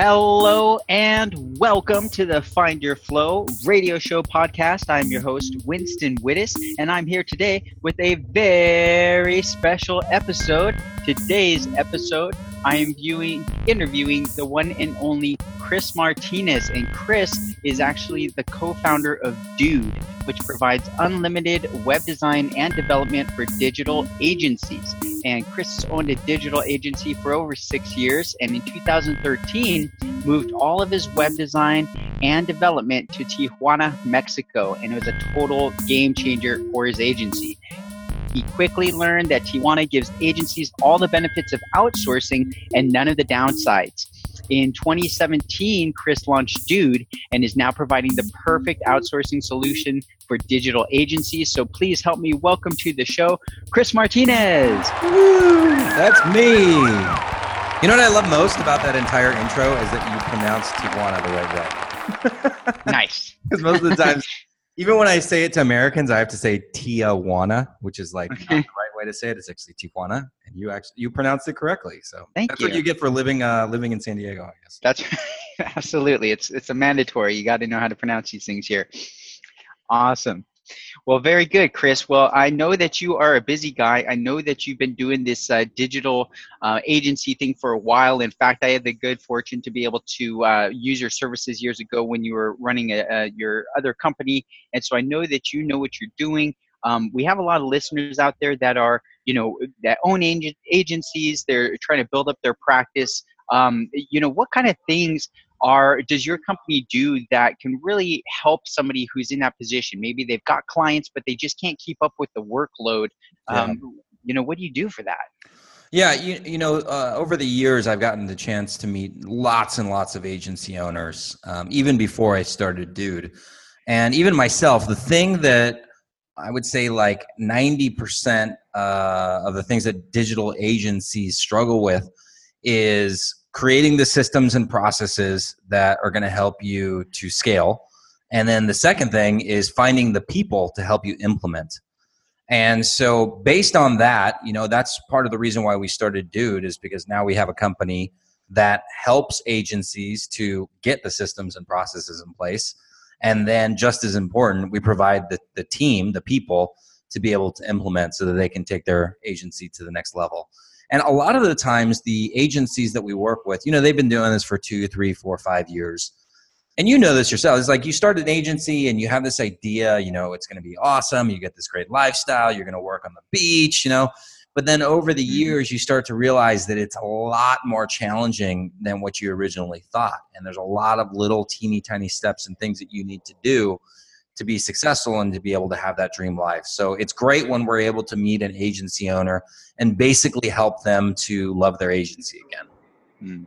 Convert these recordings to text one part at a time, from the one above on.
Hello and welcome to the Find Your Flow radio show podcast. I'm your host, Winston Wittes, and I'm here today with a very special episode. Today's episode, I am viewing, interviewing the one and only Chris Martinez. And Chris is actually the co founder of Dude, which provides unlimited web design and development for digital agencies. And Chris has owned a digital agency for over six years. And in 2013, moved all of his web design and development to Tijuana, Mexico. And it was a total game changer for his agency. He quickly learned that Tijuana gives agencies all the benefits of outsourcing and none of the downsides. In 2017, Chris launched Dude and is now providing the perfect outsourcing solution for digital agencies. So please help me welcome to the show, Chris Martinez. Woo, that's me. You know what I love most about that entire intro is that you pronounce Tijuana the right way. nice. Because most of the times, even when I say it to Americans, I have to say Tijuana, which is like okay the right way to say it. It's actually Tijuana, and you actually you pronounced it correctly. So Thank that's you. what you get for living uh, living in San Diego, I guess. That's absolutely. It's it's a mandatory. You got to know how to pronounce these things here. Awesome. Well, very good, Chris. Well, I know that you are a busy guy. I know that you've been doing this uh, digital uh, agency thing for a while. In fact, I had the good fortune to be able to uh, use your services years ago when you were running a, a, your other company. And so I know that you know what you're doing. Um, we have a lot of listeners out there that are, you know, that own agencies. They're trying to build up their practice. Um, you know, what kind of things are does your company do that can really help somebody who's in that position? Maybe they've got clients, but they just can't keep up with the workload. Um. You know, what do you do for that? Yeah, you, you know, uh, over the years, I've gotten the chance to meet lots and lots of agency owners, um, even before I started Dude. And even myself, the thing that I would say like 90% uh, of the things that digital agencies struggle with is creating the systems and processes that are going to help you to scale. And then the second thing is finding the people to help you implement. And so based on that, you know, that's part of the reason why we started Dude is because now we have a company that helps agencies to get the systems and processes in place and then, just as important, we provide the, the team, the people, to be able to implement so that they can take their agency to the next level. And a lot of the times, the agencies that we work with, you know, they've been doing this for two, three, four, five years. And you know this yourself. It's like you start an agency and you have this idea, you know, it's going to be awesome. You get this great lifestyle. You're going to work on the beach, you know. But then over the mm-hmm. years, you start to realize that it's a lot more challenging than what you originally thought. And there's a lot of little teeny tiny steps and things that you need to do to be successful and to be able to have that dream life. So it's great when we're able to meet an agency owner and basically help them to love their agency again. Mm.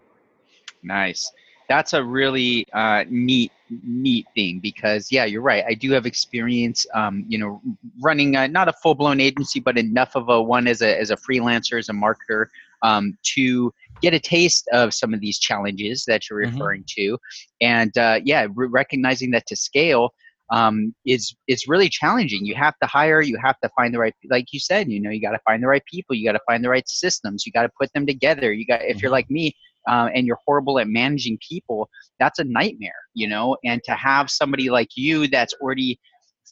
Nice that's a really uh, neat neat thing because yeah you're right i do have experience um, you know running a, not a full-blown agency but enough of a one as a as a freelancer as a marketer um, to get a taste of some of these challenges that you're mm-hmm. referring mm-hmm. to and uh, yeah re- recognizing that to scale um, is is really challenging. You have to hire, you have to find the right, like you said, you know, you got to find the right people, you got to find the right systems, you got to put them together. You got, if you're mm-hmm. like me, uh, and you're horrible at managing people, that's a nightmare, you know. And to have somebody like you that's already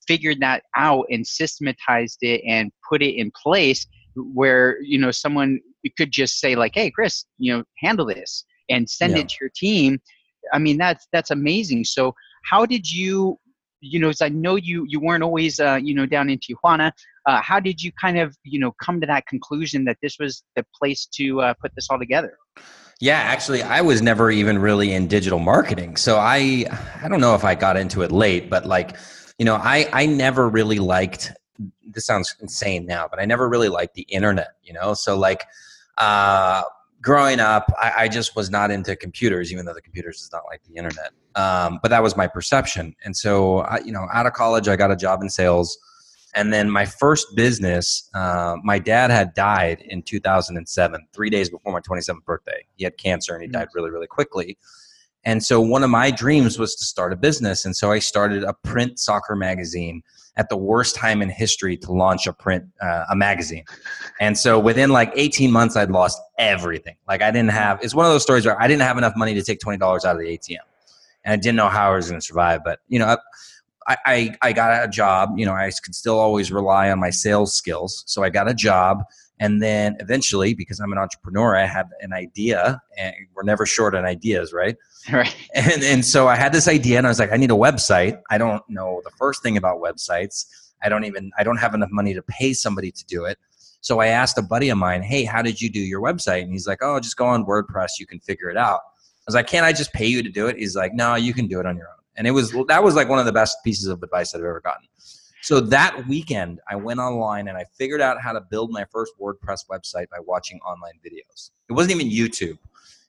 figured that out and systematized it and put it in place, where you know someone could just say like, "Hey, Chris, you know, handle this," and send yeah. it to your team. I mean, that's that's amazing. So, how did you you know, as I know you you weren't always uh, you know down in Tijuana. Uh, how did you kind of you know come to that conclusion that this was the place to uh, put this all together? Yeah, actually, I was never even really in digital marketing. So I, I don't know if I got into it late, but like, you know, I, I never really liked. This sounds insane now, but I never really liked the internet. You know, so like, uh, growing up, I, I just was not into computers, even though the computers is not like the internet. Um, but that was my perception, and so I, you know, out of college, I got a job in sales and then my first business, uh, my dad had died in 2007, three days before my 27th birthday. He had cancer and he died really, really quickly. And so one of my dreams was to start a business. And so I started a print soccer magazine at the worst time in history to launch a print uh, a magazine. And so within like 18 months, I'd lost everything. Like I didn't have. It's one of those stories where I didn't have enough money to take twenty dollars out of the ATM, and I didn't know how I was going to survive. But you know. I, I, I got a job. You know, I could still always rely on my sales skills. So I got a job. And then eventually, because I'm an entrepreneur, I had an idea, and we're never short on ideas, right? Right. And and so I had this idea, and I was like, I need a website. I don't know the first thing about websites. I don't even I don't have enough money to pay somebody to do it. So I asked a buddy of mine, Hey, how did you do your website? And he's like, Oh, just go on WordPress. You can figure it out. Was like, Can't I just pay you to do it? He's like, No, you can do it on your own. And it was that was like one of the best pieces of advice that I've ever gotten. So that weekend, I went online and I figured out how to build my first WordPress website by watching online videos. It wasn't even YouTube.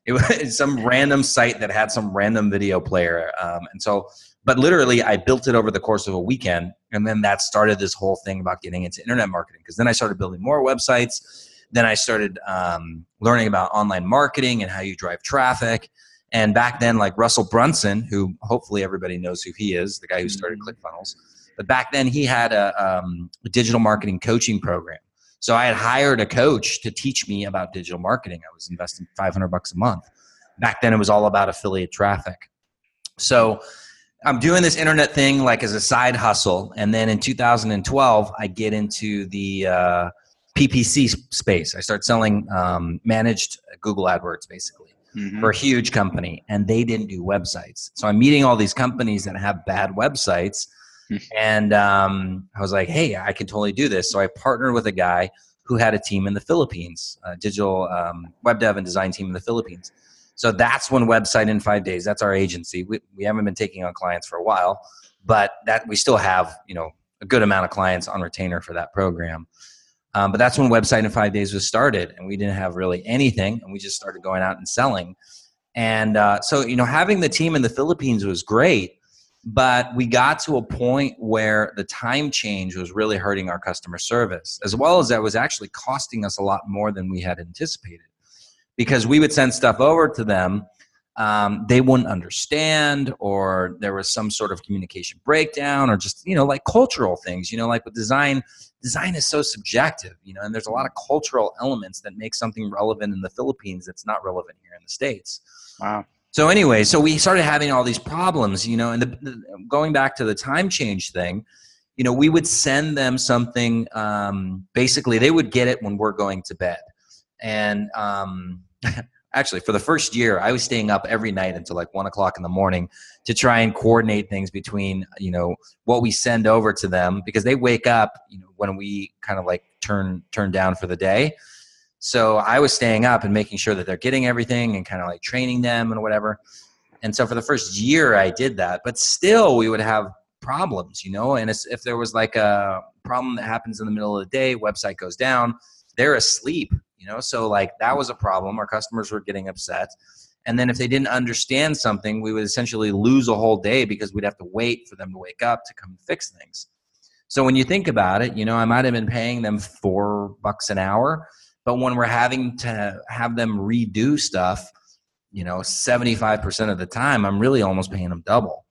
It was some random site that had some random video player. Um, and so, but literally, I built it over the course of a weekend. And then that started this whole thing about getting into internet marketing. Because then I started building more websites. Then I started um, learning about online marketing and how you drive traffic. And back then, like Russell Brunson, who hopefully everybody knows who he is, the guy who started Mhm. ClickFunnels. But back then, he had a, um, a digital marketing coaching program. So I had hired a coach to teach me about digital marketing. I was investing 500 bucks a month. Back then, it was all about affiliate traffic. So I'm doing this internet thing like as a side hustle, and then in 2012, I get into the uh, PPC space. I start selling um, managed Google AdWords, basically Mhm. for a huge company and they didn't do websites. So I'm meeting all these companies that have bad websites. Hmm. and um, I was like, hey, I can totally do this. So I partnered with a guy who had a team in the Philippines, a digital um, web dev and design team in the Philippines. So that's when Website in Five Days, that's our agency. We, we haven't been taking on clients for a while, but that we still have, you know, a good amount of clients on retainer for that program. Um, but that's when Website in Five Days was started, and we didn't have really anything, and we just started going out and selling. And uh, so, you know, having the team in the Philippines was great, but we got to a point where the time change was really hurting our customer service, as well as that was actually costing us a lot more than we had anticipated. Because we would send stuff over to them, um, they wouldn't understand, or there was some sort of communication breakdown, or just you know, like cultural things. You know, like with design, design is so subjective, you know, and there's a lot of cultural elements that make something relevant in the Philippines that's not relevant here in the States. Wow. So anyway, so we started having all these problems, you know, and the, the, going back to the time change thing, you know, we would send them something. Um, basically, they would get it when we're going to bed, and um, actually, for the first year, I was staying up every night until like one o'clock in the morning to try and coordinate things between, you know, what we send over to them because they wake up, you know, when we kind of like turn turn down for the day. So I was staying up and making sure that they're getting everything and kind of like training them and whatever. And so for the first year, I did that, but still we would have problems, you know. And if there was like a problem that happens in the middle of the day, website goes down, they're asleep, you know. So like that was a problem. Our customers were getting upset. And then if they didn't understand something, we would essentially lose a whole day because we'd have to wait for them to wake up to come fix things. So when you think about it, you know, I might have been paying them four bucks an hour, but when we're having to have them redo stuff, you know, 75% of the time, I'm really almost paying them double.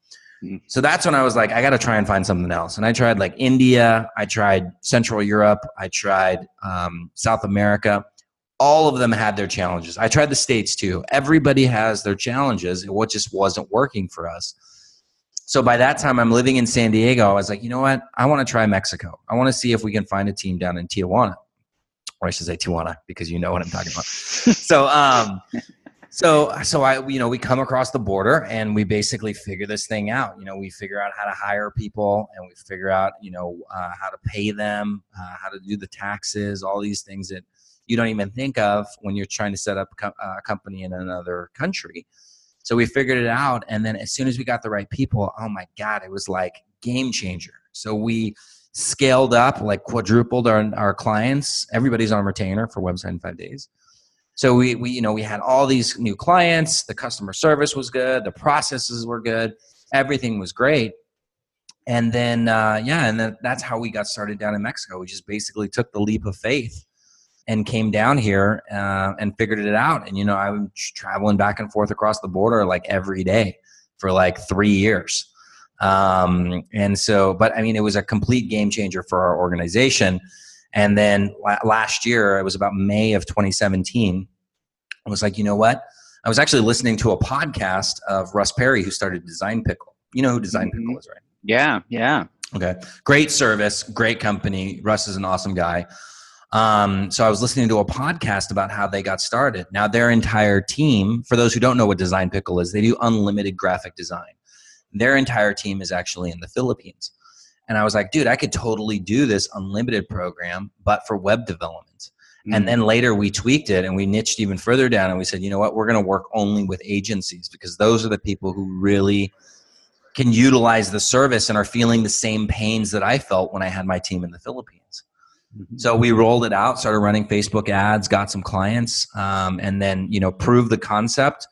Mm. So that's when I was like, I got to try and find something else. And I tried like India, I tried Central Europe, I tried um, South America. All of them had their challenges. I tried the States too. Everybody has their challenges. and What just wasn't working for us. So by that time, I'm living in San Diego. I was like, you know what? I want to try Mexico. I want to see if we can find a team down in Tijuana, or I should say Tijuana, because you know what I'm talking about. so, um, so, so I, you know, we come across the border and we basically figure this thing out. You know, we figure out how to hire people and we figure out, you know, uh, how to pay them, uh, how to do the taxes, all these things that you don't even think of when you're trying to set up uh, a company in another country. So we figured it out, and then as soon as we got the right people, oh my god, it was like game changer. So we scaled up, like quadrupled our our clients. Everybody's on retainer for website in five days. So we we you know we had all these new clients. The customer service was good. The processes were good. Everything was great. And then uh, yeah, and then that's how we got started down in Mexico. We just basically took the leap of faith and came down here uh, and figured it out. And you know, I was traveling back and forth across the border like every day for like three years. Um, and so, but I mean, it was a complete game changer for our organization. And then last year, it was about May of 2017. I was like, you know what? I was actually listening to a podcast of Russ Perry, who started Design Pickle. You know who Design mm-hmm. Pickle is, right? Yeah, yeah. Okay. Great service, great company. Russ is an awesome guy. Um, so I was listening to a podcast about how they got started. Now, their entire team, for those who don't know what Design Pickle is, they do unlimited graphic design. Their entire team is actually in the Philippines. And I was like, dude, I could totally do this unlimited program, but for web development. Mm-hmm. And then later we tweaked it and we niched even further down and we said, you know what, we're going to work only with agencies because those are the people who really can utilize the service and are feeling the same pains that I felt when I had my team in the Philippines. Mm-hmm. So we rolled it out, started running Facebook ads, got some clients, um, and then you know proved the concept.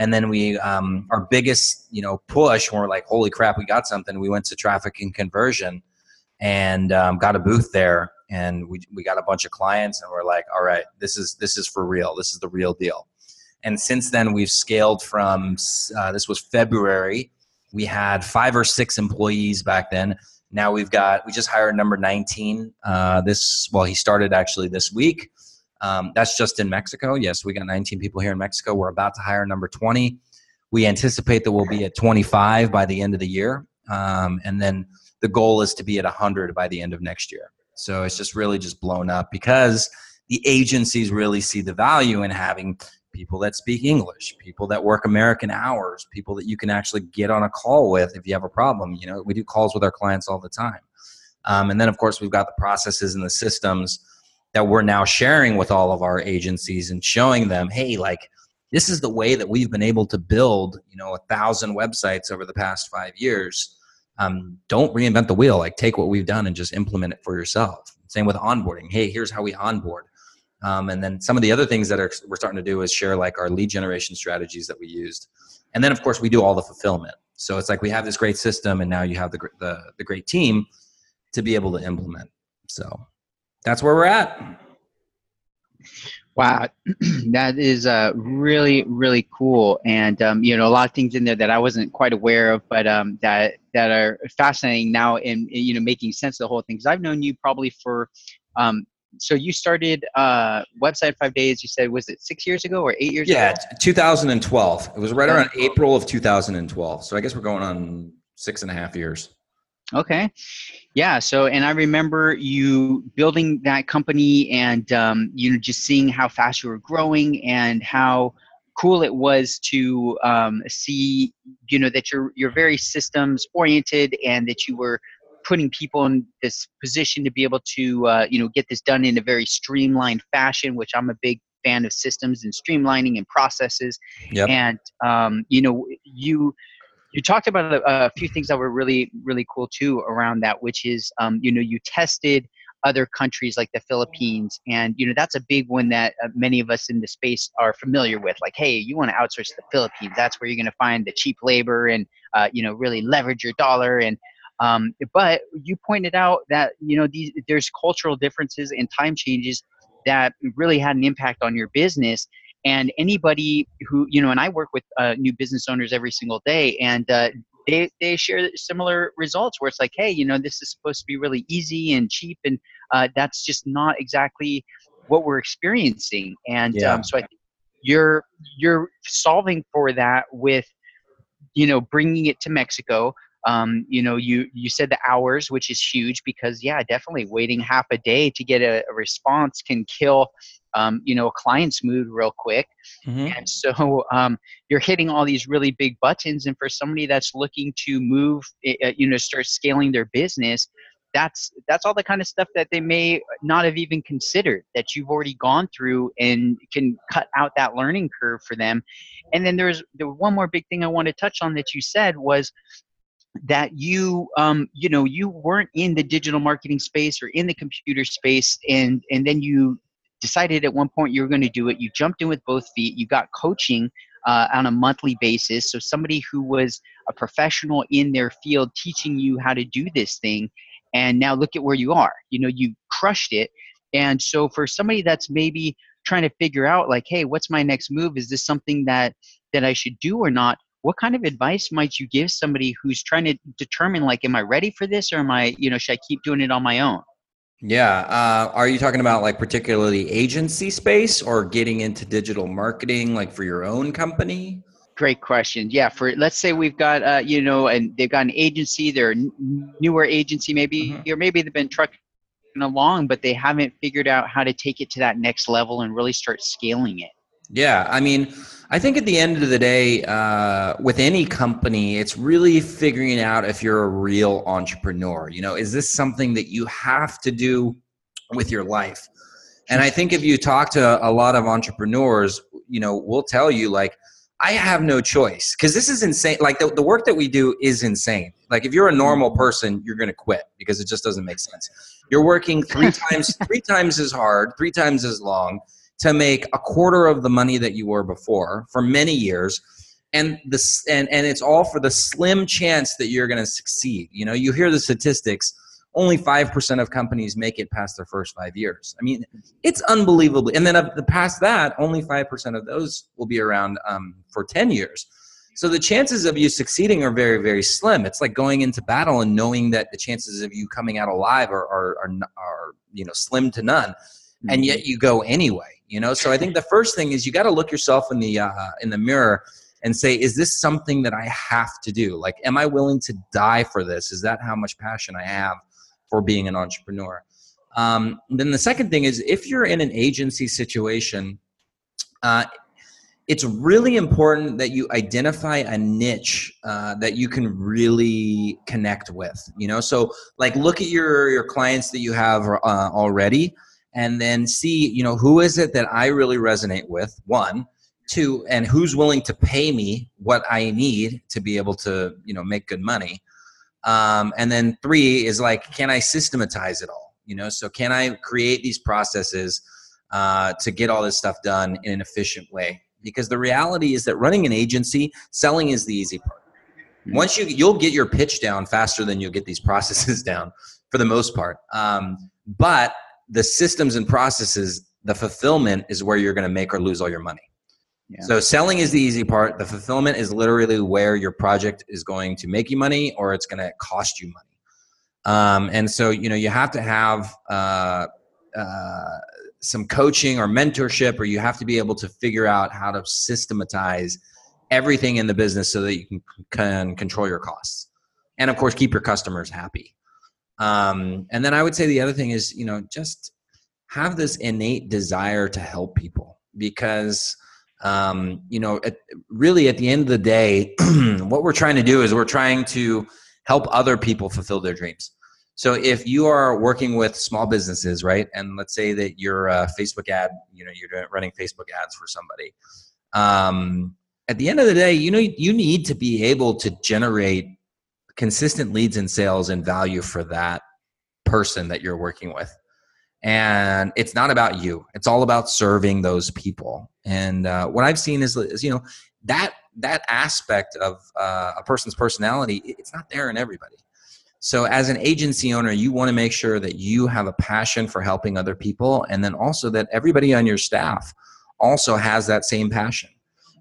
And then we, um, our biggest you know push, when we're like, holy crap, we got something. We went to traffic and conversion, and um, got a booth there, and we we got a bunch of clients, and we're like, all right, this is this is for real. This is the real deal. And since then, we've scaled from uh, this was February. We had five or six employees back then now we've got we just hired number 19 uh, this well he started actually this week. Um, that's just in mexico. Yes we got 19 people here in mexico. We're about to hire number 20 we anticipate that we'll be at 25 by the end of the year. Um, and then the goal is to be at 100 by the end of next year. So it's just really just blown up because the agencies really see the value in having people that speak English, people that work American hours, people that you can actually get on a call with if you have a problem. You know, we do calls with our clients all the time. Um, and then, of course, we've got the processes and the systems that we're now sharing with all of our agencies and showing them, hey, like, this is the way that we've been able to build, you know, a thousand websites over the past five years. Um, don't reinvent the wheel. Like, take what we've done and just implement it for yourself. Same with onboarding. Hey, here's how we onboard um, and then some of the other things that are, we're starting to do is share like our lead generation strategies that we used. And then of course we do all the fulfillment. So it's like we have this great system and now you have the, the, the great team to be able to implement. So that's where we're at. Wow, that is uh, really really cool, and um, you know a lot of things in there that I wasn't quite aware of, but um, that that are fascinating now, and you know making sense of the whole thing. Because I've known you probably for um, so you started uh, website five days you said was it six years ago or eight years yeah, ago? yeah 2012 it was right around april of 2012 so i guess we're going on six and a half years. Okay. Yeah so and i remember you building that company and um, you know just seeing how fast you were growing and how cool it was to um, see you know that you're you're very systems oriented and that you were putting people in this position to be able to uh, you know get this done in a very streamlined fashion which i'm a big fan of systems and streamlining and processes yep. and um, you know you you talked about a, a, few things that were really really cool too around that which is um, you know you tested other countries like the philippines and you know that's a big one that uh, many of us in the space are familiar with like hey you want to outsource to the philippines that's where you're going to find the cheap labor and uh, you know really leverage your dollar and um, but you pointed out that you know these there's cultural differences and time changes that really had an impact on your business. And anybody who you know, and I work with uh, new business owners every single day, and uh, they they share similar results where it's like, hey, you know, this is supposed to be really easy and cheap, and uh, that's just not exactly what we're experiencing. And yeah. um, so I think you're you're solving for that with you know bringing it to Mexico um, you know you you said the hours which is huge because yeah definitely waiting half a day to get a, a response can kill um, you know a client's mood real quick mm-hmm. and so um, you're hitting all these really big buttons and for somebody that's looking to move eh, eh, you know start scaling their business that's that's all the kind of stuff that they may not have even considered that you've already gone through and can cut out that learning curve for them and then there's the one more big thing i want to touch on that you said was that you um, you know you weren't in the digital marketing space or in the computer space and and then you decided at one point you were going to do it. You jumped in with both feet. You got coaching uh, on a monthly basis. So somebody who was a professional in their field teaching you how to do this thing and now look at where you are. You know you crushed it. And so for somebody that's maybe trying to figure out like, hey, what's my next move? Is this something that that I should do or not? What kind of advice might you give somebody who's trying to determine like, am I ready for this or am I, you know, should I keep doing it on my own? Yeah. Uh, are you talking about like particularly agency space or getting into digital marketing, like for your own company? Great question. Yeah, for let's say we've got uh, you know, and they've got an agency, they're a newer agency maybe, mm-hmm. or maybe they've been trucking along, but they haven't figured out how to take it to that next level and really start scaling it. Yeah, I mean, I think at the end of the day, uh, with any company, it's really figuring out if you're a real entrepreneur. You know, is this something that you have to do with your life? And I think if you talk to a lot of entrepreneurs, you know, we'll tell you like, I have no choice because this is insane. Like the, the work that we do is insane. Like if you're a normal person, you're going to quit because it just doesn't make sense. You're working three times, three times as hard, three times as long to make a quarter of the money that you were before for many years. And this, and, and it's all for the slim chance that you're going to succeed. You know, you hear the statistics only 5% of companies make it past their first five years. I mean, it's unbelievably. And then of the past that, only 5% of those will be around um, for 10 years. So the chances of you succeeding are very, very slim. It's like going into battle and knowing that the chances of you coming out alive are, are, are, are you know, slim to none. And yet you go anyway, you know? So I think the first thing is you got to look yourself in the, uh, in the mirror and say, is this something that I have to do? Like, am I willing to die for this? Is that how much passion I have? for being an entrepreneur. Um, then the second thing is if you're in an agency situation, uh, it's really important that you identify a niche uh, that you can really connect with. You know, so like look at your your clients that you have uh, already, and then see you know who is it that I really resonate with. One, two, and who's willing to pay me what I need to be able to you know make good money. Um, and then three is like, can I systematize it all? You know, so can I create these processes uh, to get all this stuff done in an efficient way? Because the reality is that running an agency, selling is the easy part. Hmm. Once you you'll get your pitch down faster than you'll get these processes down for the most part. Um, but the systems and processes, the fulfillment is where you're going to make or lose all your money. So selling is the easy part. The fulfillment is literally where your project is going to make you money or it's going to cost you money. Um, and so you know you have to have uh, uh, some coaching or mentorship, or you have to be able to figure out how to systematize everything in the business so that you can, can control your costs, and of course keep your customers happy. Um, and then I would say the other thing is you know just have this innate desire to help people because um, you know, at, really at the end of the day, what we're trying to do is we're trying to help other people fulfill their dreams. So if you are working with small businesses, right, and let's say that you're a Facebook ad, you know, you're running Facebook ads for somebody. Um, at the end of the day, you know, you need to be able to generate consistent leads and sales and value for that person that you're working with. And it's not about you. It's all about serving those people. And uh, what i've seen is, is, you know that that aspect of uh, a person's personality it's not there in everybody. So as an agency owner you want to make sure that you have a passion for helping other people and then also that everybody on your staff also has that same passion.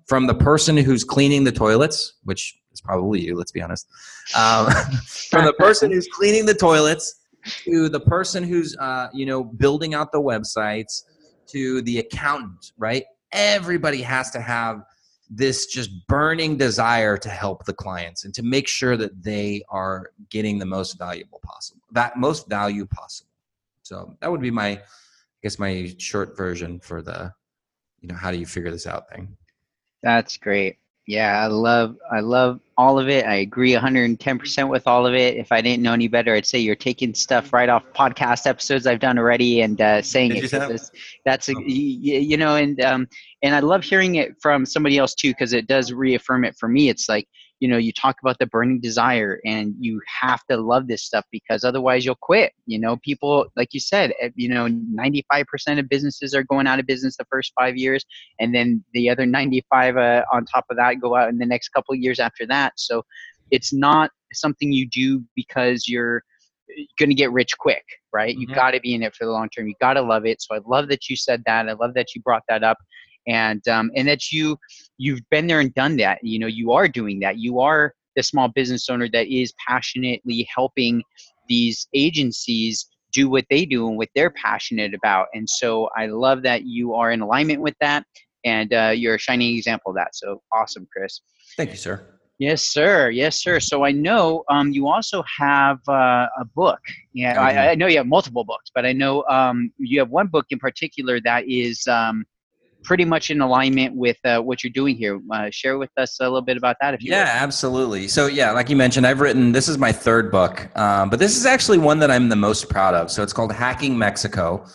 From the person who's cleaning the toilets which is probably you let's be honest. Um, from the person who's cleaning the toilets to the person who's uh, you know building out the websites to the accountant right? Everybody has to have this just burning desire to help the clients and to make sure that they are getting the most valuable possible that most value possible. So that would be my i guess my short version for the you know how do you figure this out thing. That's great yeah, I love I love all of it. I agree 110% with all of it. If I didn't know any better, I'd say you're taking stuff right off podcast episodes I've done already and uh, saying Did it. That's a, oh. you, you know, and um, and I love hearing it from somebody else too because it does reaffirm it for me. It's like you know you talk about the burning desire and you have to love this stuff because otherwise you'll quit you know people like you said eh, you know 95% of businesses are going out of business the first five years and then the other 95 uh, on top of that go out in the next couple of years after that so it's not something you do because you're going to get rich quick, right? Mhm. You got to be in it for the long term. You got to love it. So I love that you said that. I love that you brought that up, and um, and that you you've been there and done that. You know, you are doing that. You are the small business owner that is passionately helping these agencies do what they do and what they're passionate about. And so I love that you are in alignment with that, and uh, you're a shining example of that. So awesome, Chris. Thank you, sir. Yes, sir. Yes, sir. So I know um, you also have uh, a book. Yeah, I do. I, I know you have multiple books, but I know um, you have one book in particular that is um, pretty much in alignment with uh, what you're doing here. Uh, share with us a little bit about that, if you Yeah, absolutely. So, yeah, like you mentioned, I've written this is my third book, um, but this is actually one that I'm the most proud of. So, it's called Hacking Mexico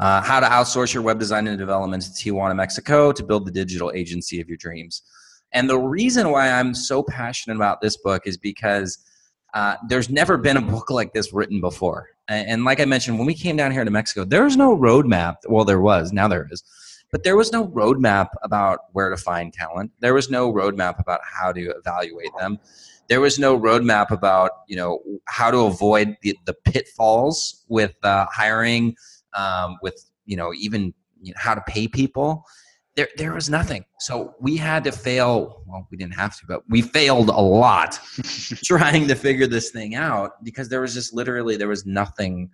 uh, How to Outsource Your Web Design and Development to Tijuana, Mexico to build the digital agency of your dreams. And the reason why I'm so passionate about this book is because uh, there's never been a book like this written before. And, and like I mentioned, when we came down here to Mexico, there was no roadmap. Well, there was, now there is. But there was no roadmap about where to find talent. There was no roadmap about how to evaluate them. There was no roadmap about you know how to avoid the, the pitfalls with uh, hiring, um, with you know even you know, how to pay people. There, there was nothing. So we had to fail. Well, we didn't have to, but we failed a lot trying to figure this thing out because there was just literally there was nothing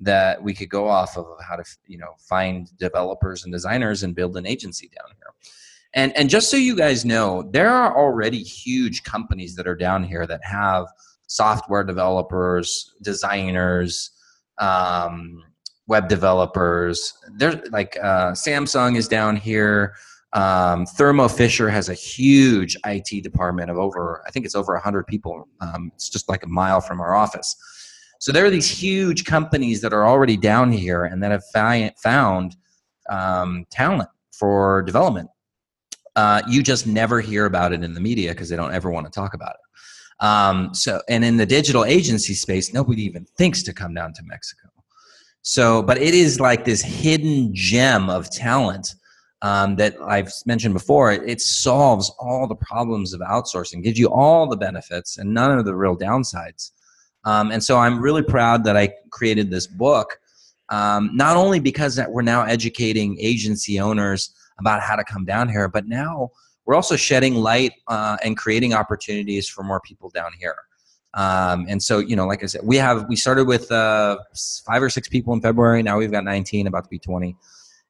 that we could go off of how to you know find developers and designers and build an agency down here. And and just so you guys know there are already huge companies that are down here that have software developers designers um, web developers. There's like uh, samsung is down here. Um, thermo fisher has a huge it department of over i think it's over 100 people. Um, it's just like a mile from our office so there are these huge companies that are already down here and that have found um, talent for development. Uh, you just never hear about it in the media because they don't ever want to talk about it. Um, so, and in the digital agency space, nobody even thinks to come down to Mexico. So, but it is like this hidden gem of talent um, that I've mentioned before. It, it solves all the problems of outsourcing, gives you all the benefits and none of the real downsides. Um, and so I'm really proud that I created this book, um, not only because that we're now educating agency owners about how to come down here, but now we're also shedding light uh, and creating opportunities for more people down here. Um, and so, you know, like I said, we have we started with uh, five or six people in February. Now we've got 19, about to be 20,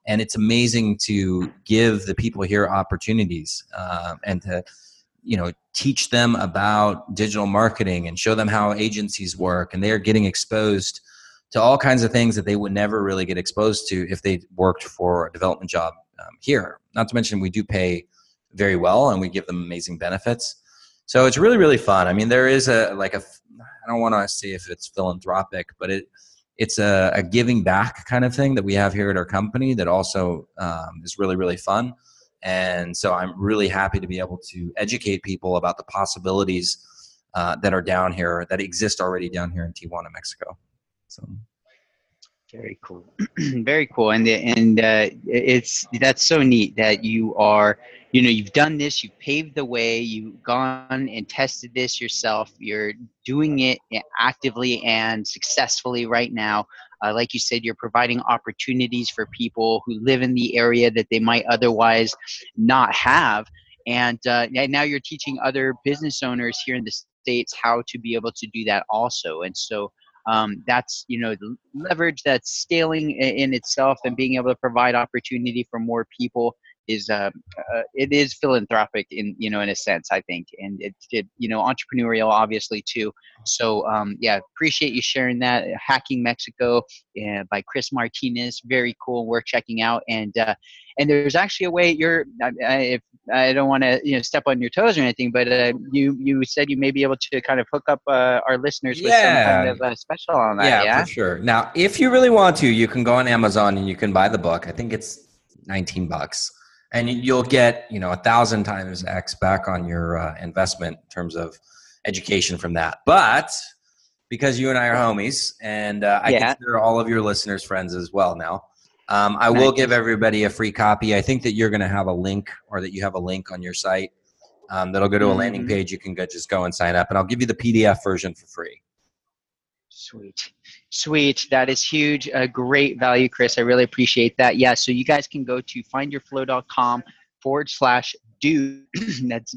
and it's amazing to give the people here opportunities uh, and to you know teach them about digital marketing and show them how agencies work and they are getting exposed to all kinds of things that they would never really get exposed to if they worked for a development job um, here. Not to mention we do pay very well and we give them amazing benefits. So it's really really fun. I mean there is a like a i don't want to say if it's philanthropic but it it's a, a giving back kind of thing that we have here at our company that also um, is really really fun and so I'm really happy to be able to educate people about the possibilities uh, that are down here, that exist already down here in Tijuana, Mexico. So. Very cool. Very cool. And and uh, it's that's so neat that you are, you know, you've done this, you've paved the way, you've gone and tested this yourself. You're doing it actively and successfully right now. Uh, like you said, you're providing opportunities for people who live in the area that they might otherwise not have. And, uh, now you're teaching other business owners here in the states how to be able to do that also. And so um, that's you know the leverage that's scaling in itself and being able to provide opportunity for more people is uh, uh, it is philanthropic in you know in a sense I think and it, it you know entrepreneurial obviously too so um, yeah appreciate you sharing that hacking Mexico uh, by Chris Martinez very cool worth checking out and uh, and there's actually a way you're I, I, if I don't want to you know step on your toes or anything but uh, you you said you may be able to kind of hook up uh, our listeners with Yeah. some kind of uh, special on that yeah, yeah, for sure. Now, if you really want to, you can go on Amazon and you can buy the book. I think it's 19 bucks. And you- you'll get, you know, a thousand times X back on your uh, investment in terms of education from that. But because you and I are homies, and uh, I Yeah. consider all of your listeners friends as well now, um, I will give everybody a free copy. I think that you're going to have a link or that you have a link on your site um, that'll go to a landing Mhm. page. You can go, just go and sign up, and I'll give you the PDF version for free. Sweet. Sweet. That is huge. A great value, Chris. I really appreciate that. Yeah. So you guys can go to findyourflow.com forward slash do. That's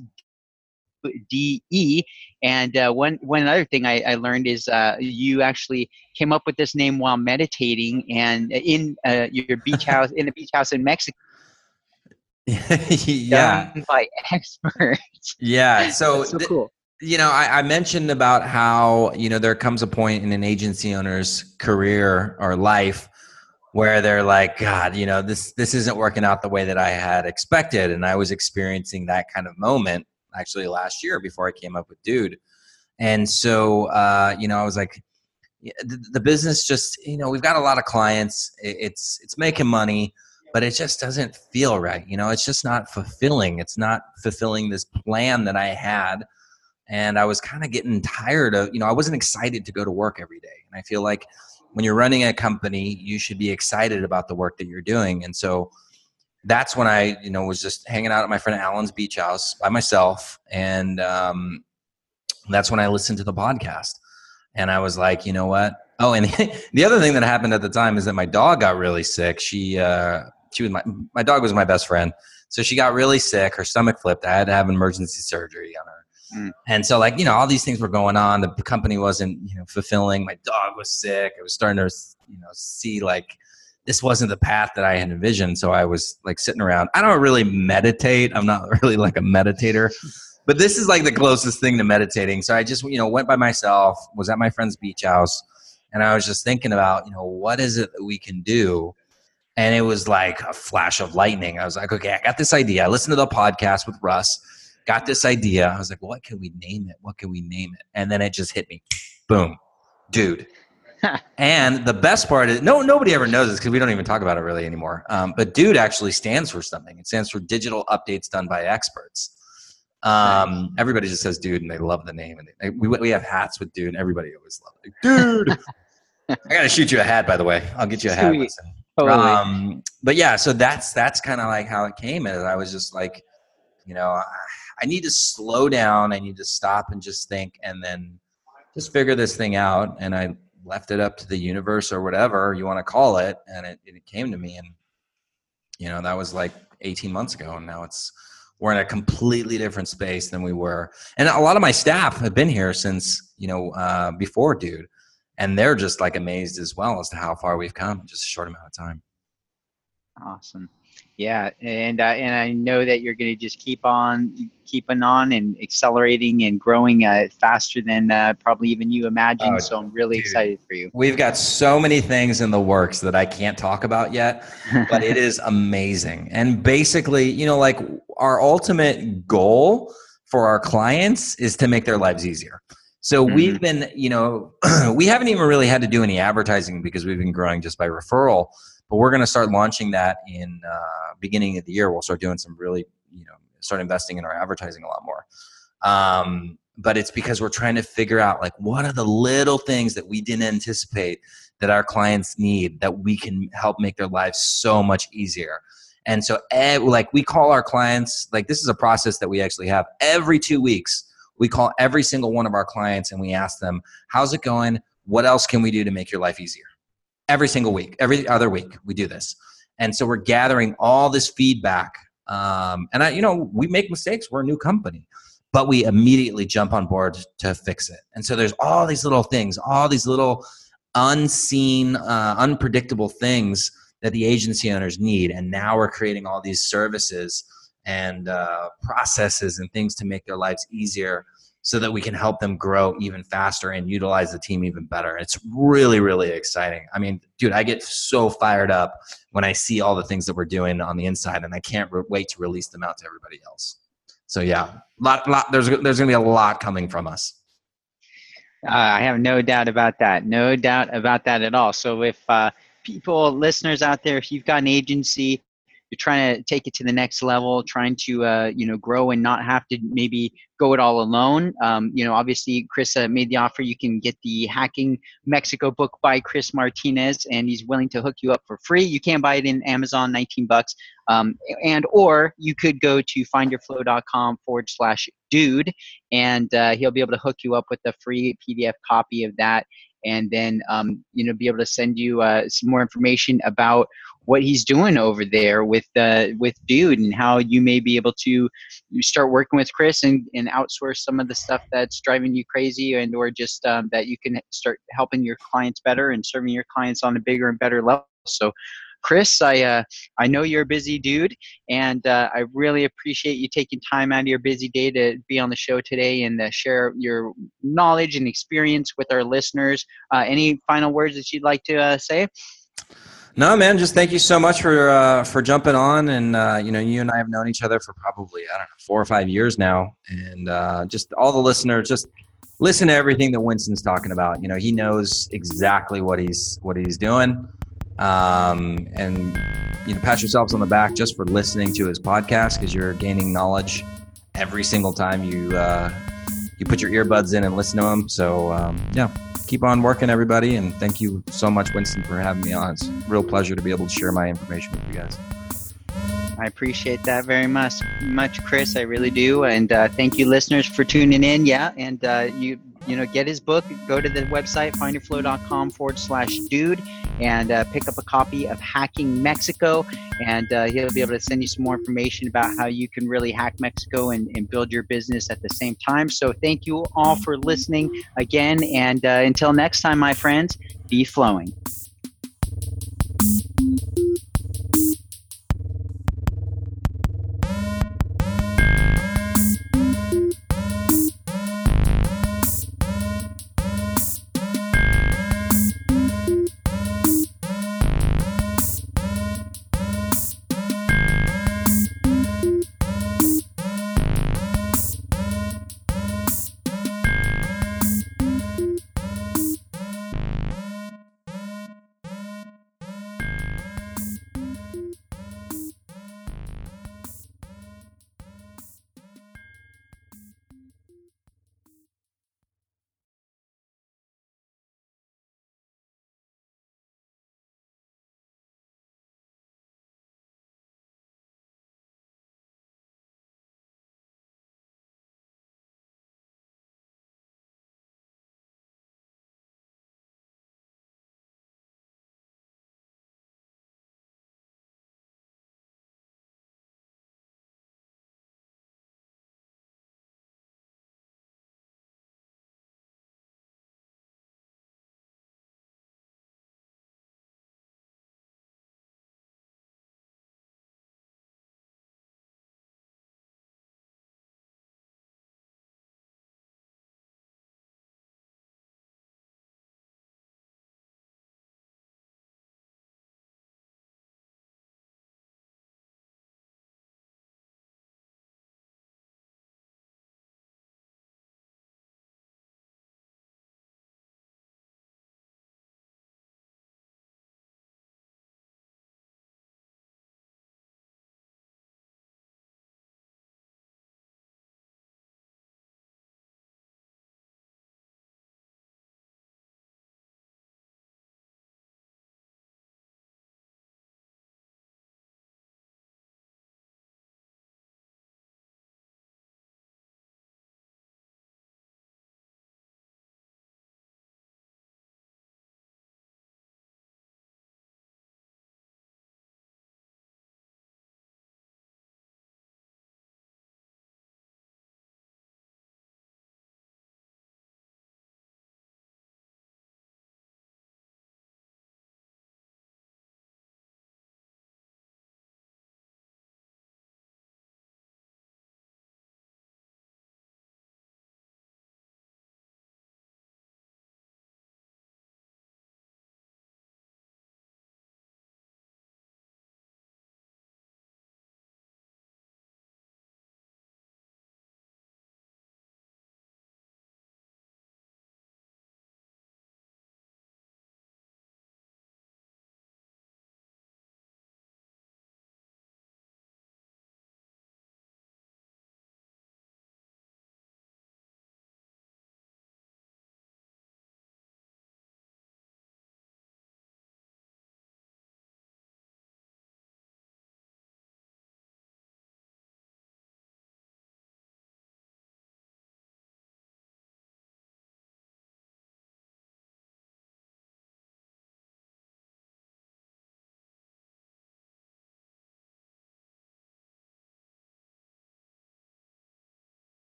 D-E. And uh, one, one other thing I, I learned is uh, you actually came up with this name while meditating and in uh, your beach house, in a beach house in Mexico. yeah. by experts. Yeah. So, so cool. You know, I, I mentioned about how, you know, there comes a point in an agency owner's career or life where they're like god you know this this isn't working out the way that i had expected and i was experiencing that kind of moment actually last year before I came up with Dude. And so, uh, you know, I was like, the, the, business just, you know, we've got a lot of clients. It's it's making money, but it just doesn't feel right. You know, it's just not fulfilling. It's not fulfilling this plan that I had. And I was kind of getting tired of, you know, I wasn't excited to go to work every day. And I feel like when you're running a company, you should be excited about the work that you're doing. And so that's when I, you know, was just hanging out at my friend Alan's beach house by myself, and um, that's when I listened to the podcast, and I was like, you know what? Oh, and the other thing that happened at the time is that my dog got really sick. She, uh, she was my my dog was my best friend, so she got really sick. Her stomach flipped. I had to have emergency surgery on her. Mm. And so, like you know, all these things were going on. The company wasn't, you know, fulfilling. My dog was sick. I was starting to, you know, see like this wasn't the path that I had envisioned. So I was like sitting around. I don't really meditate. I'm not really like a meditator, but this is like the closest thing to meditating. So I just, you know, went by myself, was at my friend's beach house, and I was just thinking about, you know, what is it that we can do? And it was like a flash of lightning. I was like, okay, I got this idea. I listened to the podcast with Russ, got this idea. I was like, what can we name it? What can we name it? And then it just hit me. Boom. Dude and the best part is no nobody ever knows this because we don't even talk about it really anymore. Um, but dude actually stands for something. It stands for digital updates done by experts. Um, everybody just says dude and they love the name and they, we, we have hats with dude and everybody always loves it. dude i gotta shoot you a hat by the way i'll get you a hat totally. um, but yeah so that's that's kind of like how it came is i was just like you know I, I need to slow down. I need to stop and just think and then just figure this thing out. And i left it up to the universe or whatever you want to call it. And it, it came to me and you know that was like 18 months ago. And now it's we're in a completely different space than we were. And a lot of my staff have been here since you know uh, before dude. And they're just like amazed as well as to how far we've come in just a short amount of time. Awesome yeah, and uh, and I know that you're going to just keep on keeping on and accelerating and growing uh, faster than uh, probably even you imagined. Oh, so I'm really dude, excited for you. We've got so many things in the works that I can't talk about yet, but it is amazing. And basically, you know, like our ultimate goal for our clients is to make their lives easier. So mm-hmm. we've been, you know, we haven't even really had to do any advertising because we've been growing just by referral but we're going to start launching that in uh, beginning of the year. We'll start doing some really, you know, start investing in our advertising a lot more. Um, but it's because we're trying to figure out like what are the little things that we didn't anticipate that our clients need that we can help make their lives so much easier. And so, like, we call our clients, like, this is a process that we actually have every two weeks. We call every single one of our clients and we ask them, How's it going? What else can we do to make your life easier? Every single week, every other week, we do this. And so we're gathering all this feedback. Um, and I, you know, we make mistakes. We're a new company, but we immediately jump on board to fix it. And so there's all these little things, all these little unseen, uh, unpredictable things that the agency owners need. And now we're creating all these services and uh, processes and things to make their lives easier so that we can help them grow even faster and utilize the team even better. It's really, really exciting. I mean, dude, I get so fired up when I see all the things that we're doing on the inside, and I can't re- wait to release them out to everybody else. So yeah, lot, lot, there's there's gonna be a lot coming from us. Uh, I have no doubt about that. No doubt about that at all. So if uh, people, listeners out there, if you've got an agency you're trying to take it to the next level, trying to uh, you know grow and not have to maybe go it all alone. Um, you know, obviously Chris uh, made the offer. You can get the Hacking Mexico book by Chris Martinez, and he's willing to hook you up for free. You can buy it in Amazon, 19 bucks. Um, and or you could go to findyourflow.com forward slash dude, and uh, he'll be able to hook you up with a free PDF copy of that and then um, you know be able to send you uh, some more information about what he's doing over there with uh, with Dude and how you may be able to start working with Chris and, and outsource some of the stuff that's driving you crazy and or just um, that you can start helping your clients better and serving your clients on a bigger and better level. So Chris, I uh, I know you're a busy dude, and uh, I really appreciate you taking time out of your busy day to be on the show today and uh, share your knowledge and experience with our listeners. Uh, any final words that you'd like to uh, say? No, man. Just thank you so much for uh, for jumping on, and uh, you know, you and I have known each other for probably I don't know four or five years now, and uh, just all the listeners, just listen to everything that Winston's talking about. You know, he knows exactly what he's what he's doing, um, and you know, pat yourselves on the back just for listening to his podcast because you're gaining knowledge every single time you uh, you put your earbuds in and listen to him. So um, yeah keep on working, everybody. And thank you so much, Winston, for having me on. It's a real pleasure to be able to share my information with you guys. I appreciate that very much, much, Chris. I really do. And uh, thank you, listeners, for tuning in. Yeah, and uh, you you know, get his book. Go to the website findyourflow.com forward slash dude and uh, pick up a copy of Hacking Mexico. And uh, he'll be able to send you some more information about how you can really hack Mexico and, and build your business at the same time. So thank you all for listening again. And uh, until next time, my friends, be flowing.